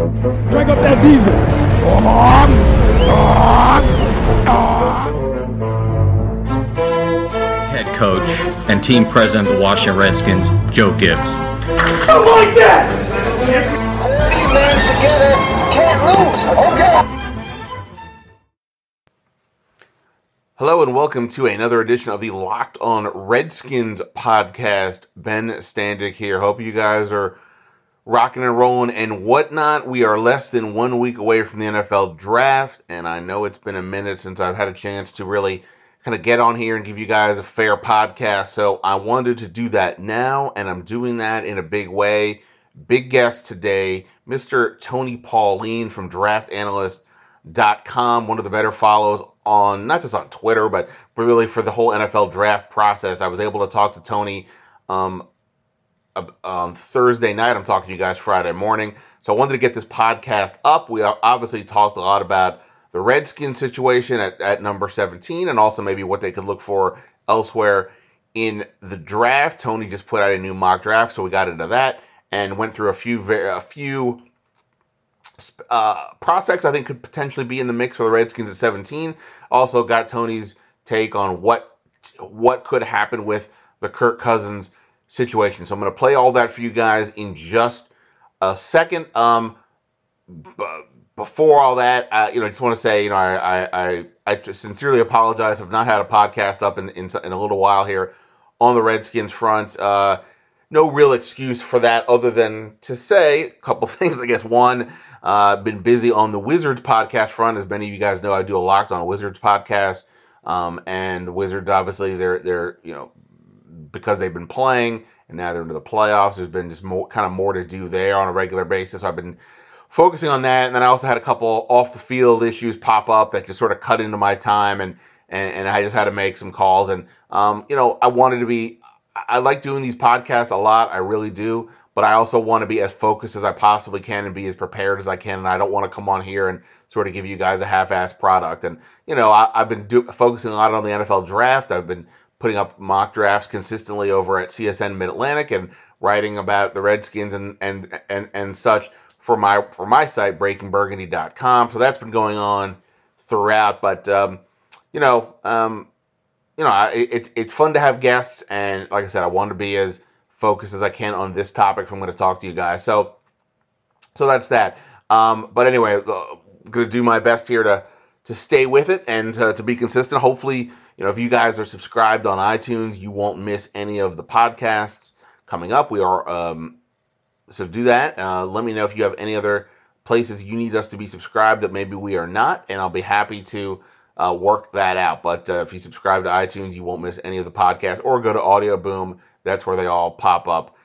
Drag up that diesel. head coach and team president of the Washington Redskins, Joe Gibbs. I like that. men together can't lose. Okay. Hello and welcome to another edition of the Locked On Redskins podcast. Ben Standig here. Hope you guys are rocking and rolling and whatnot. We are less than one week away from the NFL draft, and I know it's been a minute since I've had a chance to really kind of get on here and give you guys a fair podcast. So I wanted to do that now, and I'm doing that in a big way. Big guest today, Mr. Tony Pauline from DraftAnalyst.com, one of the better follows on not just on Twitter, but really for the whole NFL draft process. I was able to talk to Tony um, on Thursday night. I'm talking to you guys Friday morning. So I wanted to get this podcast up. We obviously talked a lot about the Redskins situation at, at number 17 and also maybe what they could look for elsewhere in the draft. Tony just put out a new mock draft, so we got into that and went through a few a few uh, prospects I think could potentially be in the mix for the Redskins at 17. Also got Tony's take on what what could happen with the Kirk Cousins situation. So I'm going to play all that for you guys in just a second. Um, b- before all that, uh, you know, I just want to say, you know, I, I, I, sincerely apologize. I've not had a podcast up in, in, in a little while here on the Redskins front. Uh, no real excuse for that other than to say a couple things. I guess one, uh, been busy on the Wizards podcast front. As many of you guys know, I do a Locked On Wizards podcast. Um, and Wizards, obviously, they're they're you know because they've been playing and now they're into the playoffs. There's been just more kind of more to do there on a regular basis. So I've been focusing on that, and then I also had a couple off the field issues pop up that just sort of cut into my time, and and, and I just had to make some calls. And um, you know, I wanted to be. I like doing these podcasts a lot. I really do but I also want to be as focused as I possibly can and be as prepared as I can. And I don't want to come on here and sort of give you guys a half-assed product. And you know, I, have been do, focusing a lot on the NFL draft. I've been putting up mock drafts consistently over at CSN Mid Atlantic and writing about the Redskins and and and and such for my for my site breakingburgundy.com. So that's been going on throughout. But um, you know, um, you know, it's it's fun to have guests, and like I said, I want to be as focused as I can on this topic if I'm going to talk to you guys. So, so that's that. Um, but anyway, I'm going to do my best here to to stay with it and to, to be consistent. Hopefully, you know, if you guys are subscribed on iTunes, you won't miss any of the podcasts coming up. We are um, so do that. Uh, let me know if you have any other places you need us to be subscribed that maybe we are not, and I'll be happy to uh, work that out. But uh, if you subscribe to iTunes, you won't miss any of the podcasts, or go to Audio Boom that's where they all pop up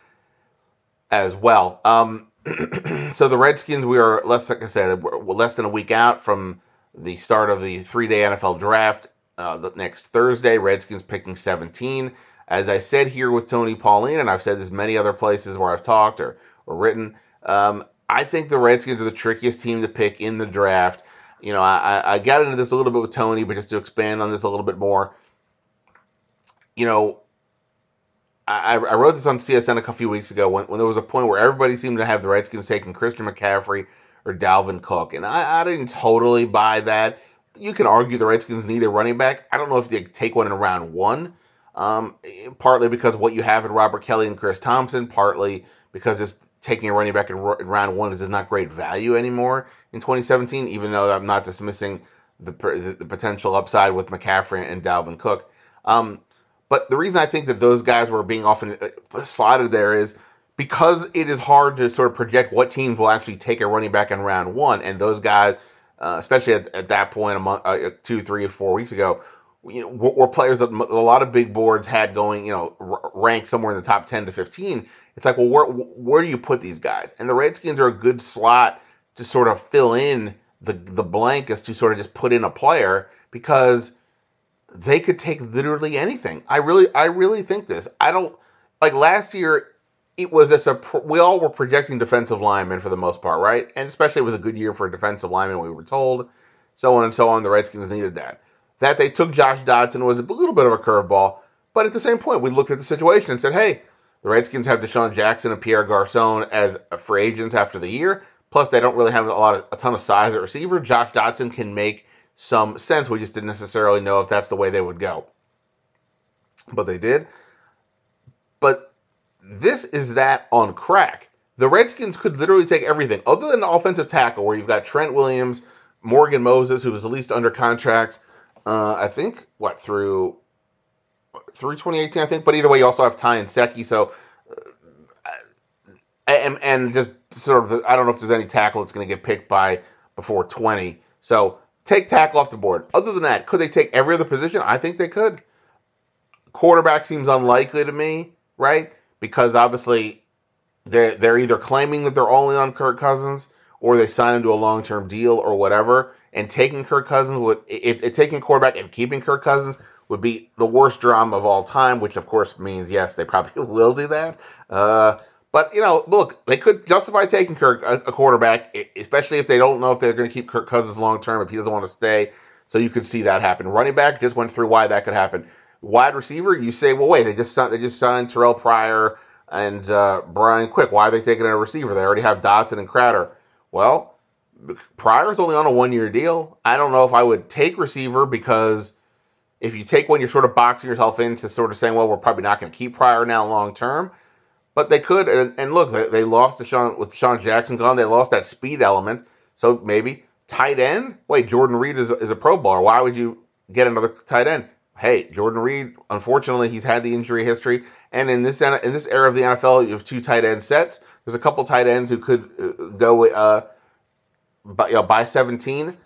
as well. Um, so the Redskins, we are less, like I said, less than a week out from the start of the three-day NFL draft. Uh, the next Thursday, Redskins picking 17. As I said here with Tony Pauline, and I've said this many other places where I've talked or, or written, um, I think the Redskins are the trickiest team to pick in the draft. You know, I, I got into this a little bit with Tony, but just to expand on this a little bit more, you know, I, I wrote this on CSN a few weeks ago when, when there was a point where everybody seemed to have the Redskins taking Christian McCaffrey or Dalvin Cook, and I, I didn't totally buy that. You can argue the Redskins need a running back. I don't know if they take one in round one, um, partly because what you have in Robert Kelley and Chris Thompson, partly because it's taking a running back in, in round one is not great value anymore in 2017. Even though I'm not dismissing the, the, the potential upside with McCaffrey and Dalvin Cook. Um, but the reason I think that those guys were being often uh, slotted there is because it is hard to sort of project what teams will actually take a running back in round one, and those guys, uh, especially at, at, that point, a month, uh, two, three, or four weeks ago, you know, were, players that a lot of big boards had going, you know, r- ranked somewhere in the top ten to fifteen. It's like, well, where where do you put these guys? And the Redskins are a good slot to sort of fill in the the blank as to sort of just put in a player because they could take literally anything. I really I really think this. I don't like last year it was a we all were projecting defensive linemen for the most part, right? And especially it was a good year for defensive linemen, we were told, so on and so on. The Redskins needed that. That they took Josh Doctson was a little bit of a curveball, but at the same point, we looked at the situation and said, hey, the Redskins have DeSean Jackson and Pierre Garcon as free agents after the year. Plus, they don't really have a lot of a ton of size at receiver. Josh Doctson can make some sense. We just didn't necessarily know if that's the way they would go, but they did. This is that on crack. The Redskins could literally take everything other than offensive tackle, where you've got Trent Williams, Morgan Moses, who was at least under contract. Uh, I think what through through 2018, I think. But either way, you also have Ty Nsekhe. So uh, and and just sort of, I don't know if there's any tackle that's going to get picked by before 20. So take tackle off the board. Other than that, could they take every other position? I think they could. Quarterback seems unlikely to me, right? Because obviously they're they're either claiming that they're all in on Kirk Cousins or they sign into a long term deal or whatever. And taking Kirk Cousins would if, if taking quarterback and keeping Kirk Cousins would be the worst drama of all time, which of course means yes, they probably will do that. Uh, but you know, look, they could justify taking Kirk a, a quarterback, especially if they don't know if they're going to keep Kirk Cousins long term if he doesn't want to stay. So you could see that happen. Running back just went through why that could happen. Wide receiver, you say, well, wait, they just signed, they just signed Terrelle Pryor and uh, Brian Quick. Why are they taking a receiver? They already have Doctson and Crowder. Well, Pryor's only on a one year deal. I don't know if I would take receiver because if you take one, you're sort of boxing yourself into sort of saying, well, we're probably not going to keep Pryor now long term. But they could, and, and look, they, they lost to Sean with Sean Jackson gone. They lost that speed element. So maybe tight end. Wait, Jordan Reed is, is a Pro Bowler. Why would you get another tight end? Hey, Jordan Reed. Unfortunately, he's had the injury history, and in this in this era of the NFL, you have two tight end sets. There's a couple tight ends who could uh, go uh, by, you know, by 17.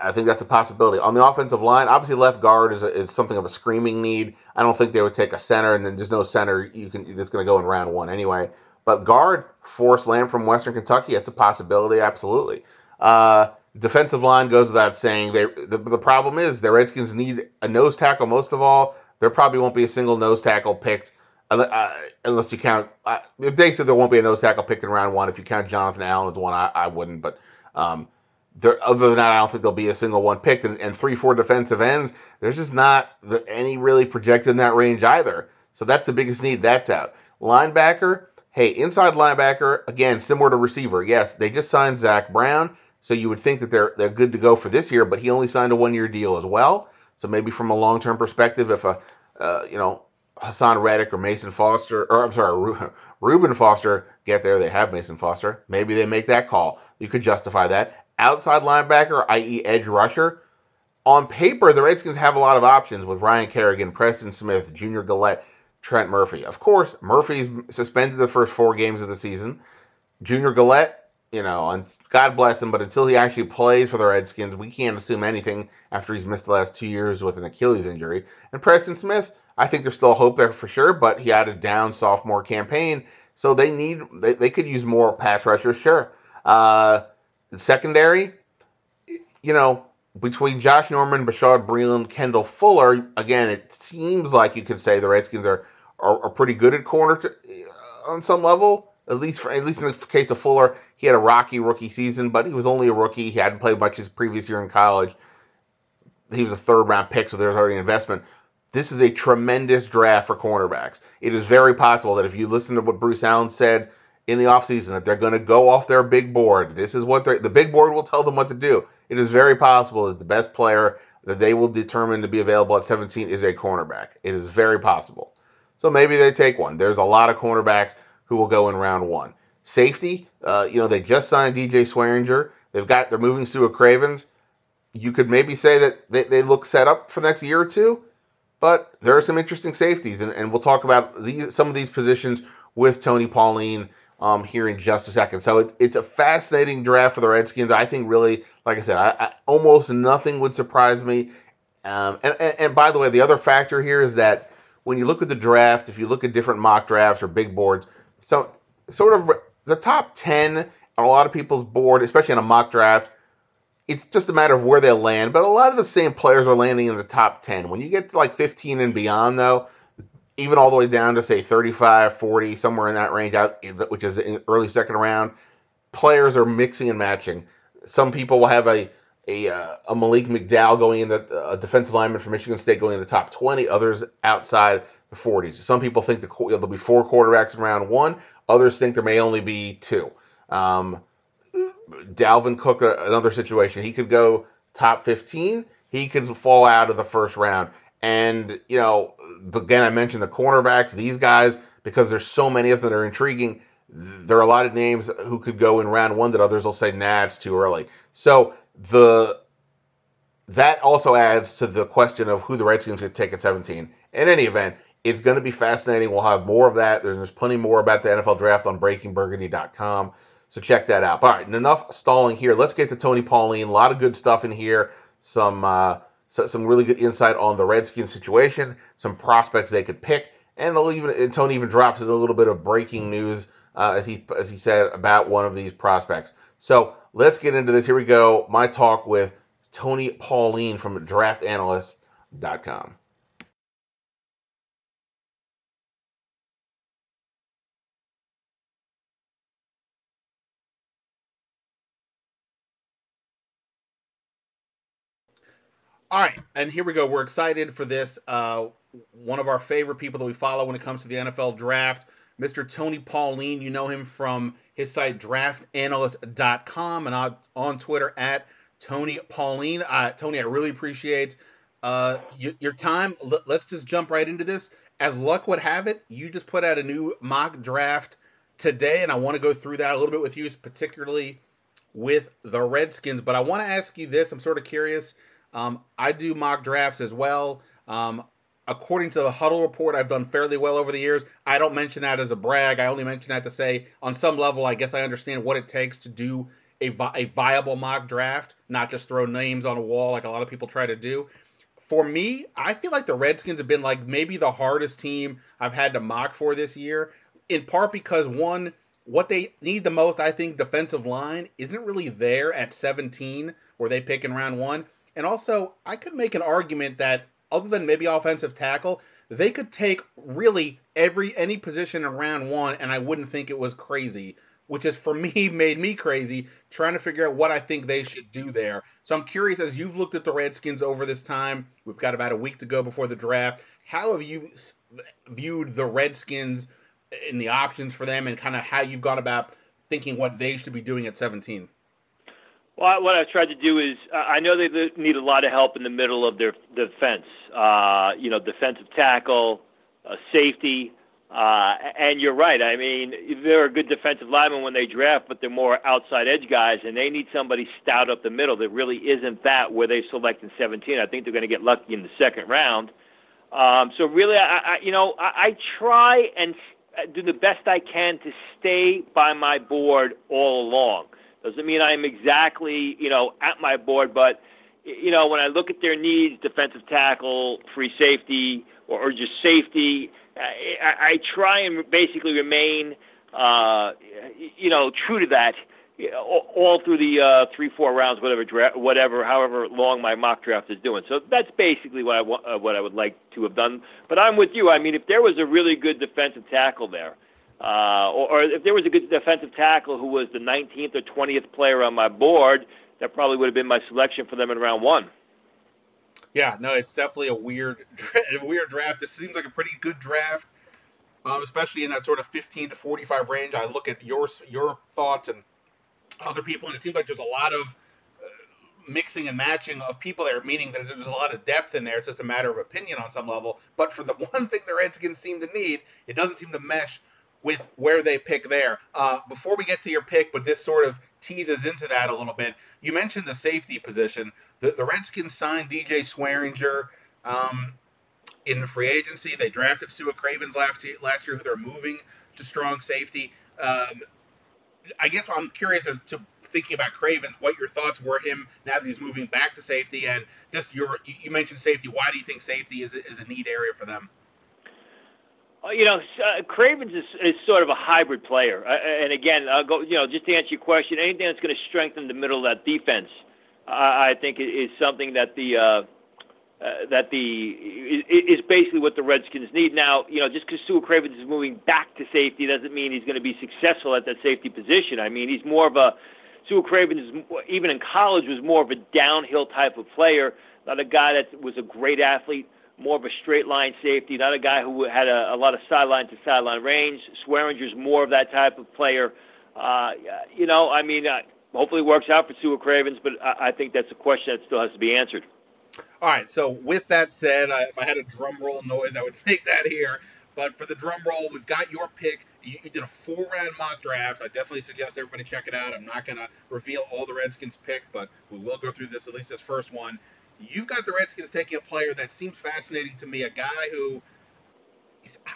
I, think that's a possibility. On the offensive line, obviously left guard is, a, is something of a screaming need. I don't think they would take a center, and then there's no center you can that's going to go in round one anyway. But guard, Forrest Lamp from Western Kentucky, that's a possibility, absolutely. Uh, defensive line goes without saying. They, the, the problem is the Redskins need a nose tackle most of all. There probably won't be a single nose tackle picked uh, unless you count. Uh, basically, there won't be a nose tackle picked in round one. If you count Jonathan Allen as one, I, I wouldn't. But um, there, other than that, I don't think there'll be a single one picked. And, and three, four defensive ends, there's just not the, any really projected in that range either. So that's the biggest need. That's out. Linebacker, hey, inside linebacker, again, similar to receiver. Yes, they just signed Zach Brown, so you would think that they're they're good to go for this year, but he only signed a one year deal as well. So maybe from a long term perspective, if a uh, you know Haason Reddick or Mason Foster, or I'm sorry, Reuben Foster get there, they have Mason Foster. Maybe they make that call. You could justify that outside linebacker, i.e., edge rusher. On paper, the Redskins have a lot of options with Ryan Kerrigan, Preston Smith, Junior Galette, Trent Murphy. Of course, Murphy's suspended the first four games of the season. Junior Galette, you know, and God bless him, but until he actually plays for the Redskins, we can't assume anything after he's missed the last two years with an Achilles injury. And Preston Smith, I think there's still hope there for sure, but he had a down sophomore campaign, so they need they, they could use more pass rushers, sure. Uh, secondary, you know, between Josh Norman, Bashaud Breeland, Kendall Fuller, again, it seems like you could say the Redskins are are, are pretty good at corner to, uh, on some level. At least for at least in the case of Fuller, he had a rocky rookie season, but he was only a rookie. He hadn't played much his previous year in college. He was a third round pick, so there's already an investment. This is a tremendous draft for cornerbacks. It is very possible that if you listen to what Bruce Allen said in the offseason that they're going to go off their big board. This is what the big board will tell them what to do. It is very possible that the best player that they will determine to be available at 17 is a cornerback. It is very possible. So maybe they take one. There's a lot of cornerbacks who will go in round one. Safety, uh, you know, they just signed DJ Swearinger. They've got they're moving Stuart Cravens. You could maybe say that they, they look set up for the next year or two, but there are some interesting safeties, and, and we'll talk about these some of these positions with Tony Pauline um, here in just a second. So it, it's a fascinating draft for the Redskins. I think really, like I said, I, I, almost nothing would surprise me. Um, and, and, and by the way, the other factor here is that when you look at the draft, if you look at different mock drafts or big boards, so sort of the top 10 on a lot of people's board, especially in a mock draft, it's just a matter of where they'll land. But a lot of the same players are landing in the top 10. When you get to like 15 and beyond, though, even all the way down to say 35, 40, somewhere in that range, out which is in early second round, players are mixing and matching. Some people will have a a, uh, a Malik McDowell going in the a defensive lineman from Michigan State going in the top 20. Others outside the 40s. Some people think the, there'll be four quarterbacks in round one. Others think there may only be two. Um, Dalvin Cook, uh, another situation. He could go top 15. He could fall out of the first round. And, you know, again, I mentioned the cornerbacks. These guys, because there's so many of them that are intriguing, there are a lot of names who could go in round one that others will say, nah, it's too early. So the that also adds to the question of who the Redskins could take at 17. In any event, it's going to be fascinating. We'll have more of that. There's, plenty more about the NFL draft on breakingburgundy.com. So check that out. All right, enough stalling here. Let's get to Tony Pauline. A lot of good stuff in here. Some uh, some really good insight on the Redskins situation. Some prospects they could pick, and even and Tony even drops in a little bit of breaking news uh, as he as he said about one of these prospects. So let's get into this. Here we go. My talk with Tony Pauline from DraftAnalyst.com. All right, and here we go. We're excited for this. Uh, one of our favorite people that we follow when it comes to the NFL draft, Mr. Tony Pauline. You know him from his site draftanalyst.com and on, Twitter at Tony Pauline. Uh, Tony, I really appreciate uh, your time. Let's just jump right into this. As luck would have it, you just put out a new mock draft today, and I want to go through that a little bit with you, particularly with the Redskins. But I want to ask you this. I'm sort of curious um, I do mock drafts as well. Um, according to the Huddle report, I've done fairly well over the years. I don't mention that as a brag. I only mention that to say, on some level, I guess I understand what it takes to do a, vi- a viable mock draft, not just throw names on a wall like a lot of people try to do. For me, I feel like the Redskins have been like maybe the hardest team I've had to mock for this year, in part because one, what they need the most, I think, defensive line isn't really there at 17, where they pick in round one. And also, I could make an argument that other than maybe offensive tackle, they could take really every any position in round one, and I wouldn't think it was crazy. Which is for me made me crazy trying to figure out what I think they should do there. So I'm curious as you've looked at the Redskins over this time. We've got about a week to go before the draft. How have you viewed the Redskins and the options for them, and kind of how you've gone about thinking what they should be doing at 17? Well, what I've tried to do is I know they need a lot of help in the middle of their defense. Uh, you know, defensive tackle, uh, safety, uh, and you're right. I mean, they're a good defensive lineman when they draft, but they're more outside edge guys, and they need somebody stout up the middle. There really isn't that where they select in 17. I think they're going to get lucky in the second round. Um, so really, I, I you know, I, I try and do the best I can to stay by my board all along. Doesn't mean I'm exactly, you know, at my board, but you know, when I look at their needs, defensive tackle, free safety, or, or just safety, I, I try and basically remain, uh, you know, true to that all through the uh, three, four rounds, whatever, dra- whatever, however long my mock draft is doing. So that's basically what I want, uh, what I would like to have done. But I'm with you. I mean, if there was a really good defensive tackle there, uh, or, or if there was a good defensive tackle who was the 19th or 20th player on my board, that probably would have been my selection for them in round one. Yeah, no, it's definitely a weird, weird draft. This seems like a pretty good draft, um, especially in that sort of 15 to 45 range. I look at your your thoughts and other people, and it seems like there's a lot of uh, mixing and matching of people there, meaning that there's a lot of depth in there. It's just a matter of opinion on some level. But for the one thing the Redskins seem to need, it doesn't seem to mesh with where they pick there. Uh, before we get to your pick, but this sort of teases into that a little bit. You mentioned the safety position. The, the Redskins signed DJ Swearinger um, in free agency. They drafted Sua Cravens last year, last year, who they're moving to strong safety. Um, I guess I'm curious as to thinking about Cravens, what your thoughts were him now that he's moving back to safety, and just your you mentioned safety. Why do you think safety is, is a need area for them? Uh, you know, uh, Cravens is, is sort of a hybrid player. Uh, and again, I'll go. You know, just to answer your question, anything that's going to strengthen the middle of that defense, I think is something that the uh, uh, that the is basically what the Redskins need now. You know, just because Sua Cravens is moving back to safety doesn't mean he's going to be successful at that safety position. I mean, he's more of a Sua Cravens even in college was more of a downhill type of player, not a guy that was a great athlete more of a straight line safety, not a guy who had a, a lot of sideline to sideline range. Swearinger's more of that type of player. Uh, you know, I mean, uh, hopefully it works out for Sua Cravens, but I, I think that's a question that still has to be answered. All right. So with that said, uh, if I had a drum roll noise, I would make that here. But for the drum roll, we've got your pick. You, you did a four round mock draft. I definitely suggest everybody check it out. I'm not going to reveal all the Redskins pick, but we will go through this at least this first one. You've got the Redskins taking a player that seems fascinating to me, a guy who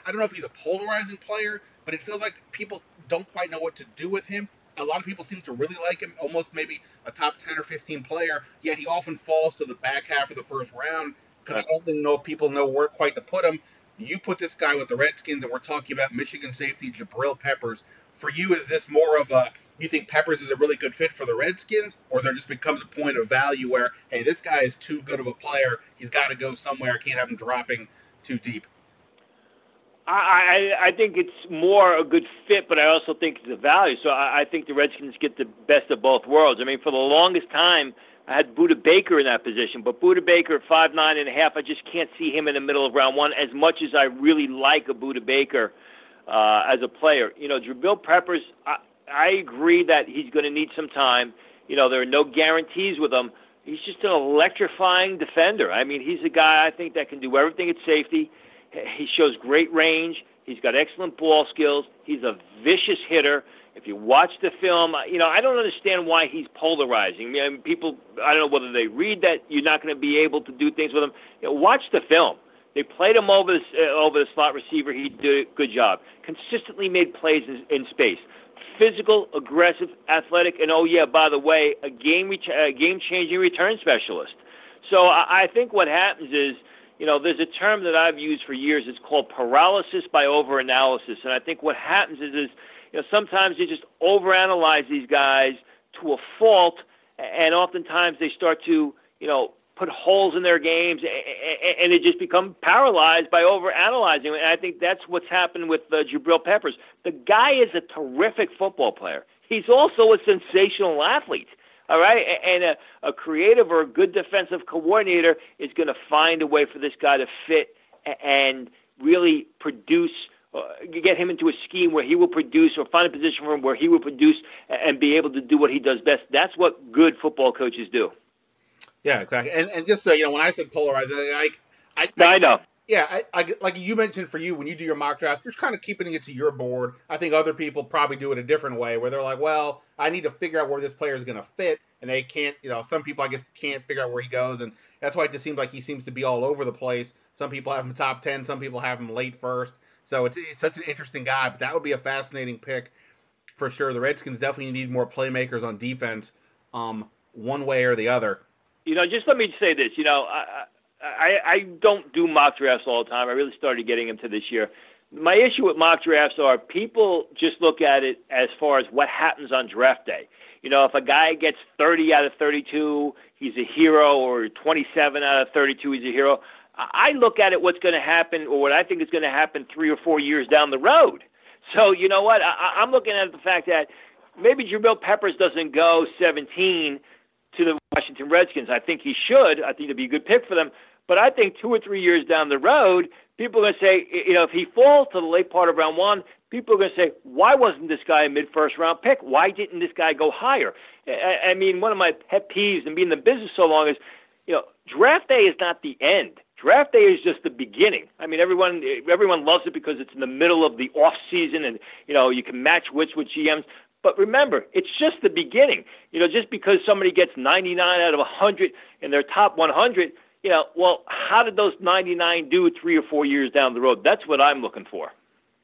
I don't know if he's a polarizing player, but it feels like people don't quite know what to do with him. A lot of people seem to really like him, almost maybe a top 10 or 15 player, yet he often falls to the back half of the first round because I don't think know if people know where quite to put him. You put this guy with the Redskins, and we're talking about Michigan safety Jabril Peppers. For you, is this more of a you think Peppers is a really good fit for the Redskins, or there just becomes a point of value where, hey, this guy is too good of a player. He's got to go somewhere. I can't have him dropping too deep. I, I think it's more a good fit, but I also think it's a value. So I, I think the Redskins get the best of both worlds. I mean, for the longest time, I had Budda Baker in that position, but Budda Baker at five nine and a half, I just can't see him in the middle of round one. As much as I really like a Budda Baker uh, as a player, you know, Jabril Peppers, I agree that he's going to need some time. You know, there are no guarantees with him. He's just an electrifying defender. I mean, he's a guy I think that can do everything at safety. He shows great range. He's got excellent ball skills. He's a vicious hitter. If you watch the film, you know I don't understand why he's polarizing. I mean, people, I don't know whether they read that you're not going to be able to do things with him. You know, watch the film. They played him over the, uh, over the slot receiver. He did a good job. Consistently made plays in, in space physical, aggressive, athletic, and oh yeah, by the way, a game a game changing return specialist. So I, I think what happens is, you know, there's a term that I've used for years. It's called paralysis by overanalysis, and I think what happens is, is you know, sometimes you just overanalyze these guys to a fault, and oftentimes they start to, you know, put holes in their games, and they just become paralyzed by over analyzing. And I think that's what's happened with uh, Jabril Peppers. The guy is a terrific football player. He's also a sensational athlete. All right, and a, a creative or a good defensive coordinator is going to find a way for this guy to fit and really produce uh, get him into a scheme where he will produce or find a position for him where he will produce and be able to do what he does best. That's what good football coaches do. Yeah, exactly. And and just so you know, when I said polarized, I I, I, I know. Yeah, I, I, like you mentioned for you when you do your mock draft, you're kind of keeping it to your board. I think other people probably do it a different way, where they're like, well, I need to figure out where this player is going to fit, and they can't. You know, some people I guess can't figure out where he goes, and that's why it just seems like he seems to be all over the place. Some people have him top ten, some people have him late first. So it's, it's such an interesting guy, but that would be a fascinating pick for sure. The Redskins definitely need more playmakers on defense, um, one way or the other. You know, just let me say this. You know, I, I I don't do mock drafts all the time. I really started getting into this year. My issue with mock drafts are people just look at it as far as what happens on draft day. You know, if a guy gets 30 out of 32, he's a hero, or 27 out of 32, he's a hero. I look at it what's going to happen, or what I think is going to happen three or four years down the road. So you know what? I, I'm looking at the fact that maybe Jabril Peppers doesn't go 17 to the Washington Redskins. I think he should. I think it'd be a good pick for them. But I think two or three years down the road, people are going to say, you know, if he falls to the late part of round one, people are going to say, why wasn't this guy a mid first round pick? Why didn't this guy go higher? I, mean, one of my pet peeves in being in the business so long is, you know, draft day is not the end. Draft day is just the beginning. I mean, everyone everyone loves it because it's in the middle of the off season, and you know you can match wits with GMs. But remember, it's just the beginning. You know, just because somebody gets 99 out of 100 in their top 100, you know, well, how did those 99 do three or four years down the road? That's what I'm looking for.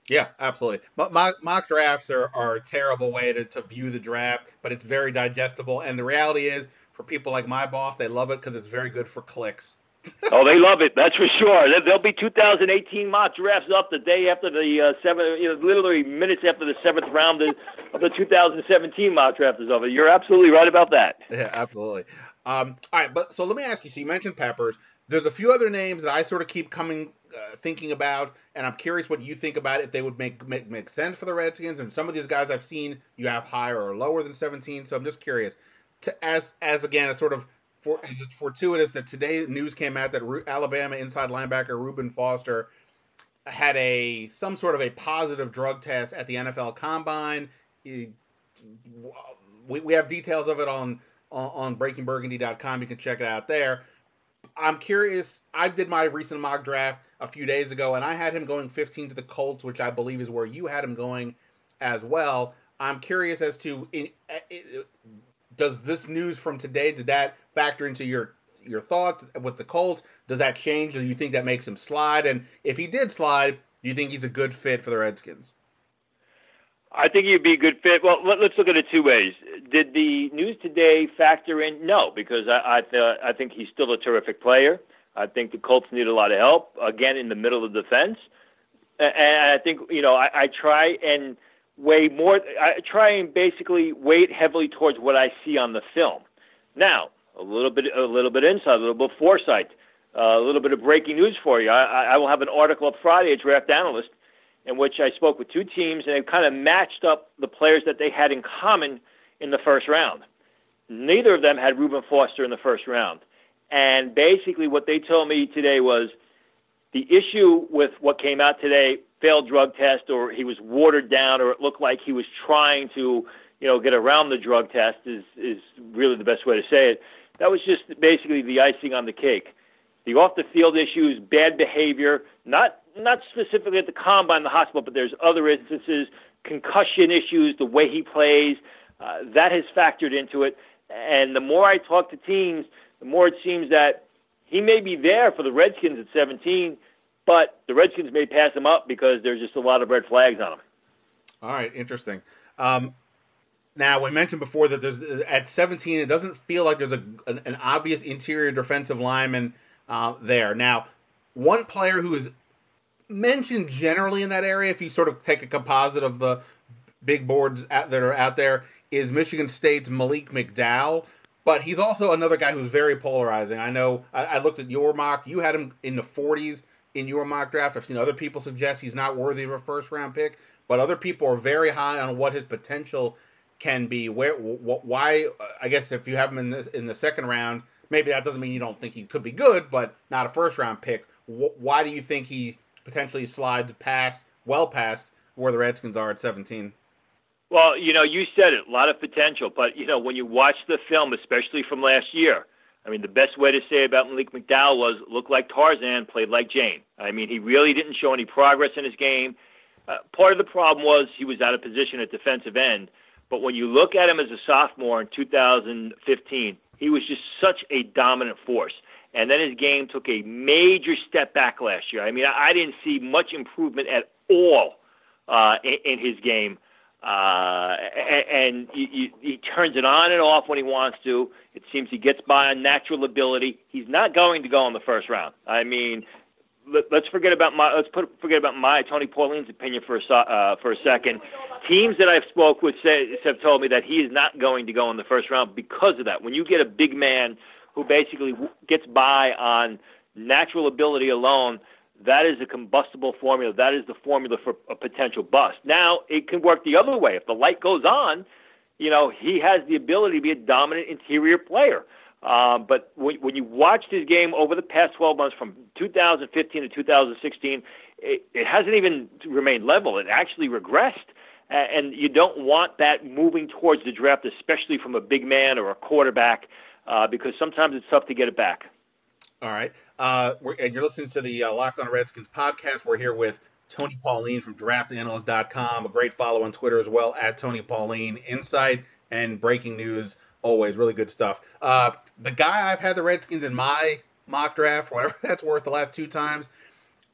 Yeah, absolutely. Mock, mock drafts are, are a terrible way to, to view the draft, but it's very digestible. And the reality is, for people like my boss, they love it because it's very good for clicks. oh, they love it. That's for sure. There'll be 2018 mock drafts up the day after the uh, seven, you know, literally minutes after the seventh round of, the 2017 mock draft is over. You're absolutely right about that. Yeah, absolutely. Um, all right, but so let me ask you. So you mentioned Peppers. There's a few other names that I sort of keep coming, uh, thinking about, and I'm curious what you think about if they would make, make make sense for the Redskins. And some of these guys I've seen you have higher or lower than 17. So I'm just curious. To as as again a sort of for, is it fortuitous that today news came out that Alabama inside linebacker Reuben Foster had a some sort of a positive drug test at the NFL Combine. We, we have details of it on on, breakingburgundy.com. You can check it out there. I'm curious. I did my recent mock draft a few days ago, and I had him going 15 to the Colts, which I believe is where you had him going as well. I'm curious as to in, in, does this news from today did that factor into your your thoughts with the Colts? Does that change? Do you think that makes him slide? And if he did slide, do you think he's a good fit for the Redskins? I think he'd be a good fit. Well, let, us look at it two ways. Did the news today factor in? No, because I I, th- I think he's still a terrific player. I think the Colts need a lot of help again in the middle of defense, and I think you know I, I try and weigh more. I try and basically weight heavily towards what I see on the film. Now, a little bit, a little bit insight, a little bit of foresight, uh, a little bit of breaking news for you. I, I will have an article up Friday at Draft Analyst in which I spoke with two teams and they kind of matched up the players that they had in common in the first round. Neither of them had Reuben Foster in the first round. And basically, what they told me today was the issue with what came out today failed drug test or he was watered down or it looked like he was trying to you know get around the drug test is is really the best way to say it that was just basically the icing on the cake the off the field issues bad behavior not not specifically at the combine the hospital but there's other instances concussion issues the way he plays uh, that has factored into it and the more i talk to teams the more it seems that he may be there for the redskins at 17 but the Redskins may pass him up because there's just a lot of red flags on him. All right, interesting. Um, now we mentioned before that there's at 17, it doesn't feel like there's a an, an obvious interior defensive lineman uh, there. Now, one player who is mentioned generally in that area, if you sort of take a composite of the big boards that are out there, is Michigan State's Malik McDowell. But he's also another guy who's very polarizing. I know I, I looked at your mock; you had him in the 40s in your mock draft. I've seen other people suggest he's not worthy of a first round pick, but other people are very high on what his potential can be. Where, wh- why? I guess if you have him in the in the second round, maybe that doesn't mean you don't think he could be good, but not a first round pick. Wh- why do you think he potentially slides past, well past where the Redskins are at 17? Well, you know, you said it, a lot of potential, but you know, when you watch the film, especially from last year, I mean, the best way to say about Malik McDowell was looked like Tarzan, played like Jane. I mean, he really didn't show any progress in his game. Uh, part of the problem was he was out of position at defensive end. But when you look at him as a sophomore in 2015, he was just such a dominant force. And then his game took a major step back last year. I mean, I didn't see much improvement at all uh, in, his game uh, and he, he turns it on and off when he wants to. It seems he gets by on natural ability. He's not going to go in the first round. I mean, let, let's forget about my let's put forget about my Tony Pauline's opinion for a uh, for a second. Teams that I've spoke with say, have told me that he is not going to go in the first round because of that. When you get a big man who basically gets by on natural ability alone, that is a combustible formula. That is the formula for a potential bust. Now, it can work the other way. If the light goes on, you know, he has the ability to be a dominant interior player. Um, but when, when you watched his game over the past 12 months from 2015 to 2016, it, it hasn't even remained level. It actually regressed. And you don't want that moving towards the draft, especially from a big man or a quarterback, uh, because sometimes it's tough to get it back. All right. Uh, and you're listening to the uh, Locked On Redskins podcast. We're here with Tony Pauline from DraftAnalyst.com. A great follow on Twitter as well at Tony Pauline. Insight and breaking news always really good stuff. Uh, the guy I've had the Redskins in my mock draft, whatever that's worth, the last two times,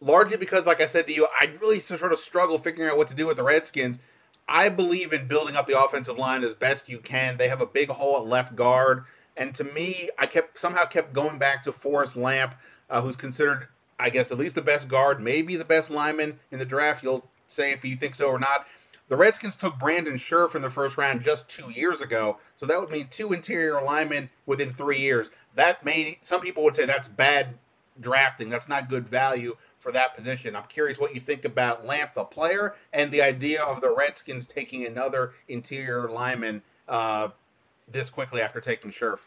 largely because, like I said to you, I really sort of struggle figuring out what to do with the Redskins. I believe in building up the offensive line as best you can. They have a big hole at left guard. And to me, I kept somehow kept going back to Forrest Lamp. uh, who's considered, I guess, at least the best guard, maybe the best lineman in the draft. You'll say if you think so or not. The Redskins took Brandon Scherff in the first round just two years ago, so that would mean two interior linemen within three years. That may some people would say that's bad drafting. That's not good value for that position. I'm curious what you think about Lamp, the player, and the idea of the Redskins taking another interior lineman uh, this quickly after taking Scherff.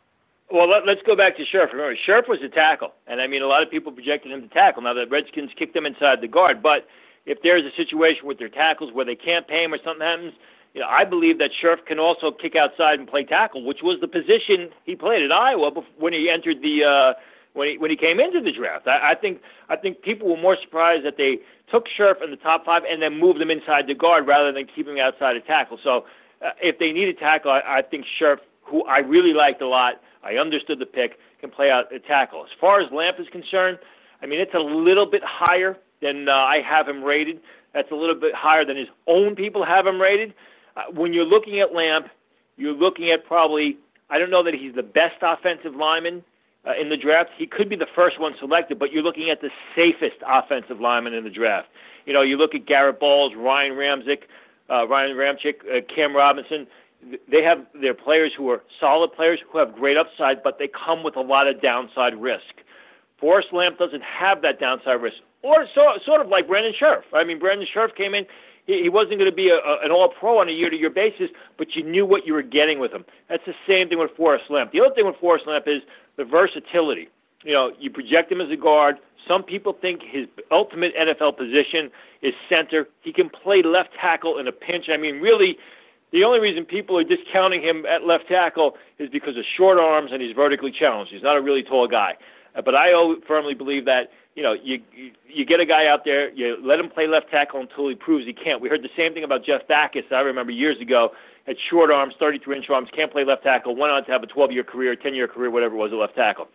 Well, let, us go back to Scherff. Remember, Scherff was a tackle, and I mean, a lot of people projected him to tackle. Now the Redskins kicked him inside the guard, but if there's a situation with their tackles where they can't pay him or something happens, you know, I believe that Scherff can also kick outside and play tackle, which was the position he played at Iowa when he entered the uh, when he when he came into the draft. I, I think I think people were more surprised that they took Scherff in the top five and then moved him inside the guard rather than keeping him outside of tackle. So uh, if they need a tackle, I, I think Scherff, who I really liked a lot, I understood the pick, can play out a tackle. As far as Lamp is concerned, I mean it's a little bit higher than uh, I have him rated. That's a little bit higher than his own people have him rated. Uh, when you're looking at Lamp, you're looking at probably I don't know that he's the best offensive lineman uh, in the draft. He could be the first one selected, but you're looking at the safest offensive lineman in the draft. You know, you look at Garrett Bolles, Ryan Ramczyk, uh, Ryan Ramczyk, uh, Cam Robinson. They have their players who are solid players who have great upside, but they come with a lot of downside risk. Forrest Lamp doesn't have that downside risk or so, sort of like Brandon Scherff. I mean, Brandon Scherff came in. He, wasn't going to be a, a, an all-pro on a year-to-year basis, but you knew what you were getting with him. That's the same thing with Forrest Lamp. The other thing with Forrest Lamp is the versatility. You know, you project him as a guard. Some people think his ultimate NFL position is center. He can play left tackle in a pinch. I mean, really, the only reason people are discounting him at left tackle is because of short arms and he's vertically challenged. He's not a really tall guy. Uh, but I firmly believe that you know, you, you get a guy out there, you let him play left tackle until he proves he can't. We heard the same thing about Jeff Backus. I remember years ago had short arms, 33 inch arms, can't play left tackle. Went on to have a 12 year career, 10 year career, whatever it was at left tackle.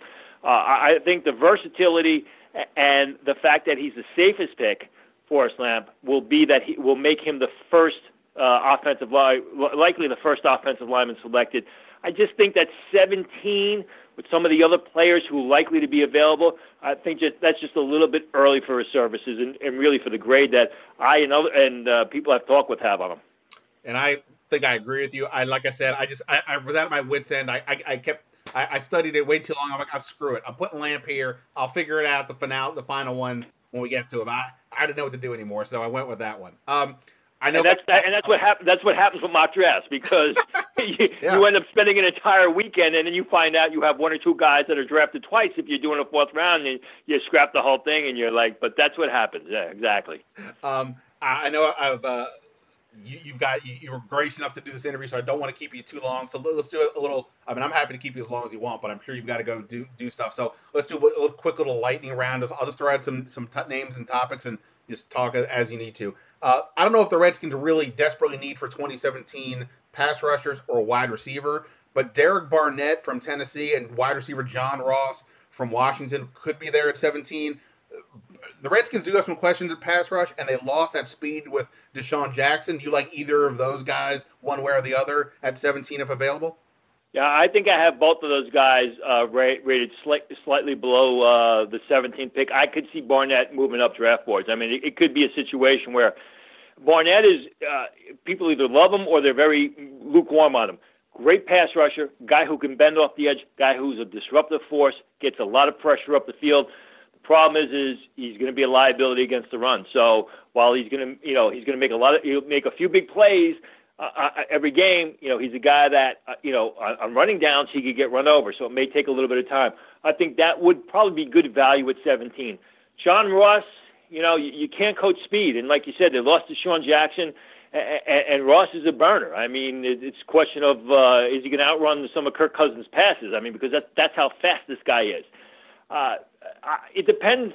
Uh, I think the versatility and the fact that he's the safest pick, Forrest Lamp, will be that he will make him the first uh, offensive line, likely the first offensive lineman selected. I just think that 17 with some of the other players who are likely to be available, I think just that's just a little bit early for his services and, and really for the grade that I and other and uh, people I've talked with have on him. And I think I agree with you. I like I said, I just I, I was at my wits end. I I, I kept I, I, studied it way too long. I'm like, I'll screw it. I'm putting Lamp here. I'll figure it out the final the final one when we get to it. I I didn't know what to do anymore, so I went with that one. Um, I know, and that's that, and that's what happens. That's what happens with mock drafts because you, yeah. you end up spending an entire weekend, and then you find out you have one or two guys that are drafted twice. If you're doing a fourth round, and you scrap the whole thing, and you're like, but that's what happens. Yeah, exactly. Um, I know I've uh, you, have got you, you, were gracious enough to do this interview, so I don't want to keep you too long. So let's do a little. I mean, I'm happy to keep you as long as you want, but I'm sure you've got to go do do stuff. So let's do a little quick little lightning round. Of, I'll just throw out some some t- names and topics and just talk as, as you need to. Uh, I don't know if the Redskins really desperately need for 2017 pass rushers or wide receiver, but Derek Barnett from Tennessee and wide receiver John Ross from Washington could be there at 17. The Redskins do have some questions at pass rush, and they lost that speed with DeSean Jackson. Do you like either of those guys, one way or the other, at 17 if available? Yeah, I think I have both of those guys uh, rated slight, slightly below uh, the 17th pick. I could see Barnett moving up draft boards. I mean, it, it could be a situation where Barnett is uh, people either love him or they're very lukewarm on him. Great pass rusher, guy who can bend off the edge, guy who's a disruptive force, gets a lot of pressure up the field. The problem is, is he's going to be a liability against the run. So while he's going to, you know, he's going to make a lot of, he'll make a few big plays uh, uh, every game. You know, he's a guy that, uh, you know, on, on running downs he could get run over. So it may take a little bit of time. I think that would probably be good value at 17. John Ross, you know, you, you can't coach speed, and like you said, they lost DeSean Jackson, and, and, Ross is a burner. I mean, it, it's a question of uh, is he going to outrun some of Kirk Cousins' passes? I mean, because that's that's how fast this guy is. Uh, I, it depends.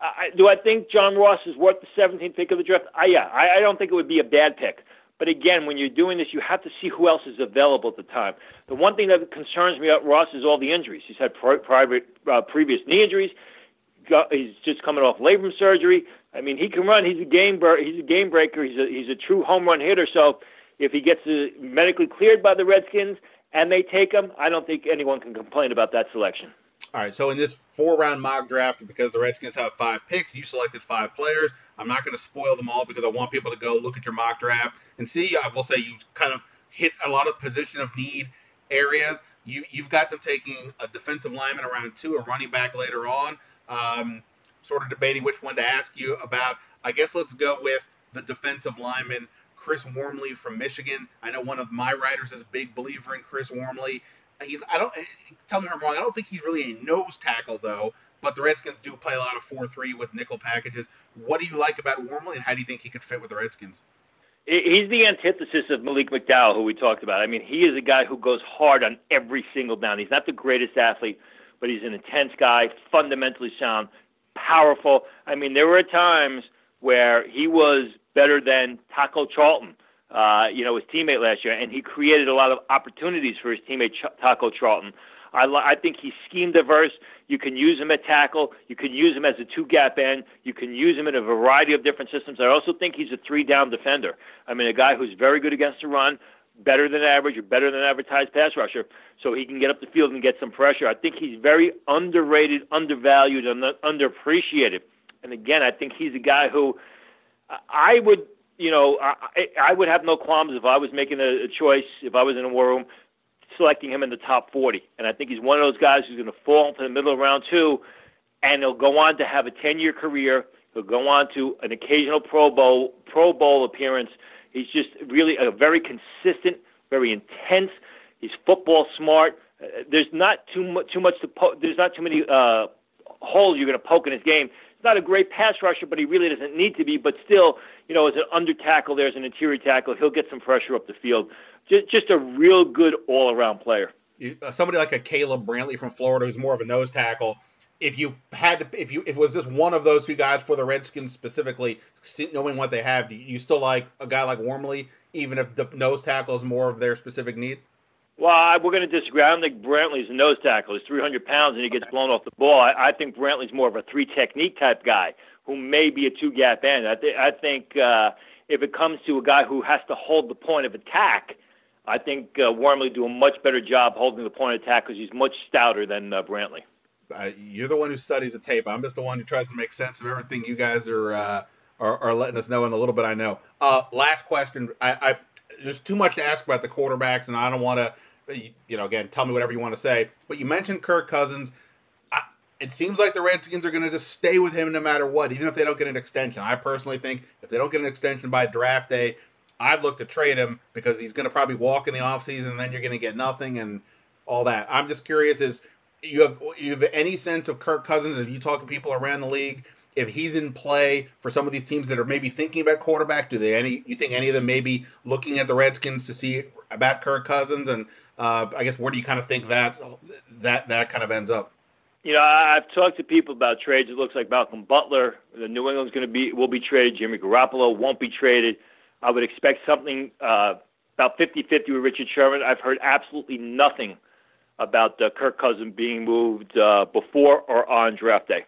I, do I think John Ross is worth the 17th pick of the draft? I, yeah, I, I don't think it would be a bad pick. But again, when you're doing this, you have to see who else is available at the time. The one thing that concerns me about Ross is all the injuries. He's had private uh, previous knee injuries he's just coming off labrum surgery. I mean, he can run. He's a game he's a game breaker. He's a he's a true home run hitter. So if he gets medically cleared by the Redskins and they take him, I don't think anyone can complain about that selection. All right, so in this four round mock draft, because the Redskins have five picks, you selected five players. I'm not going to spoil them all because I want people to go look at your mock draft and see. I will say you kind of hit a lot of position of need areas. You, you've got them taking a defensive lineman around two, a running back later on. Um, sort of debating which one to ask you about. I guess let's go with the defensive lineman, Chris Wormley from Michigan. I know one of my writers is a big believer in Chris Wormley he's I don't tell me if I'm wrong. I don't think he's really a nose tackle though. But the Redskins do play a lot of four three with nickel packages. What do you like about Wormley, and how do you think he could fit with the Redskins? He's the antithesis of Malik McDowell, who we talked about. I mean, he is a guy who goes hard on every single down. He's not the greatest athlete, but he's an intense guy, fundamentally sound, powerful. I mean, there were times where he was better than Taco Charlton uh, you know, his teammate last year, and he created a lot of opportunities for his teammate Ch- Taco Charlton. I, I think he's scheme diverse. You can use him at tackle. You can use him as a two gap end. You can use him in a variety of different systems. I also think he's a three down defender. I mean, a guy who's very good against the run, better than average or better than advertised pass rusher, so he can get up the field and get some pressure. I think he's very underrated, undervalued, and underappreciated. And again, I think he's a guy who I would you know, I, I would have no qualms if I was making a, a choice, if I was in a war room, selecting him in the top 40. And I think he's one of those guys who's going to fall into the middle of round two, and he'll go on to have a 10-year career. He'll go on to an occasional Pro Bowl Pro Bowl appearance. He's just really a very consistent, very intense. He's football smart. Uh, there's not too much too much to po- there's not too many uh, holes you're going to poke in his game He's not a great pass rusher, but he really doesn't need to be. But still, you know, as an under tackle, there's an interior tackle. He'll get some pressure up the field. Just, just a real good all around player. You, uh, somebody like a Caleb Brantley from Florida, who's more of a nose tackle. If you had to, if you if it was just one of those two guys for the Redskins specifically, knowing what they have, do you still like a guy like Wormley, even if the nose tackle is more of their specific need? Well, we're going to disagree. I don't think Brantley's a nose tackle. He's 300 pounds and he gets blown off the ball. I, I think Brantley's more of a three technique type guy who may be a two gap end. I, th- I think uh, if it comes to a guy who has to hold the point of attack, I think uh, Wormley do a much better job holding the point of attack because he's much stouter than uh, Brantley. Uh, you're the one who studies the tape. I'm just the one who tries to make sense of everything you guys are uh, are, are, letting us know in a little bit I know. Uh, last question. I, I there's too much to ask about the quarterbacks, and I don't want to you know, again, tell me whatever you want to say. But you mentioned Kirk Cousins. I, it seems like the Redskins are going to just stay with him no matter what, even if they don't get an extension. I personally think if they don't get an extension by draft day, I'd look to trade him because he's going to probably walk in the offseason and then you're going to get nothing and all that. I'm just curious is you have you have any sense of Kirk Cousins if you talk to people around the league if he's in play for some of these teams that are maybe thinking about quarterback, do they any you think any of them may be looking at the Redskins to see about Kirk Cousins and uh, I guess where do you kind of think that that that kind of ends up? You know, I've talked to people about trades. It looks like Malcolm Butler, the New England's going to be will be traded. Jimmy Garoppolo won't be traded. I would expect something uh, about 50-50 with Richard Sherman. I've heard absolutely nothing about uh, Kirk Cousins being moved uh, before or on draft day.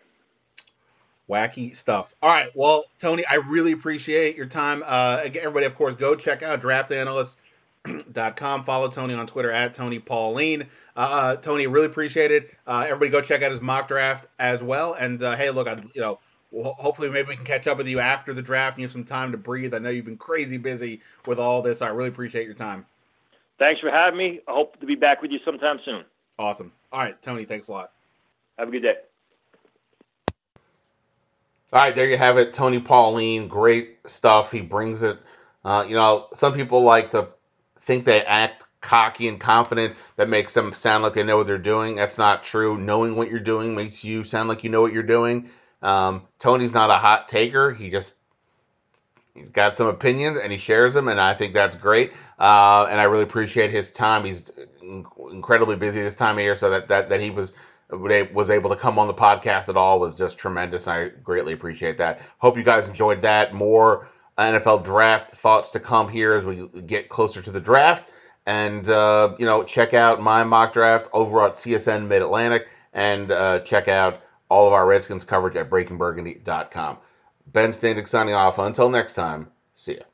Wacky stuff. All right. Well, Tony, I really appreciate your time. Uh, everybody, of course, go check out Draft Analyst com. Follow Tony on Twitter at Tony Pauline. Uh, uh, Tony, really appreciate it. Uh, everybody go check out his mock draft as well. And uh, hey, look, I, you know, hopefully maybe we can catch up with you after the draft and you have some time to breathe. I know you've been crazy busy with all this. I really appreciate your time. Thanks for having me. I hope to be back with you sometime soon. Awesome. All right, Tony, thanks a lot. Have a good day. All right, there you have it. Tony Pauline, great stuff. He brings it. Uh, you know, some people like to think they act cocky and confident that makes them sound like they know what they're doing. That's not true. Knowing what you're doing makes you sound like you know what you're doing. Um, Tony's not a hot taker. He just he's got some opinions and he shares them, and I think that's great. Uh, and I really appreciate his time. He's incredibly busy this time of year, so that that, that he was was able to come on the podcast at all was just tremendous. I greatly appreciate that. Hope you guys enjoyed that. More NFL draft thoughts to come here as we get closer to the draft. And, uh, you know, check out my mock draft over at CSN Mid Atlantic and uh, check out all of our Redskins coverage at breakingburgundy.com. Ben Standig signing off. Until next time, see ya.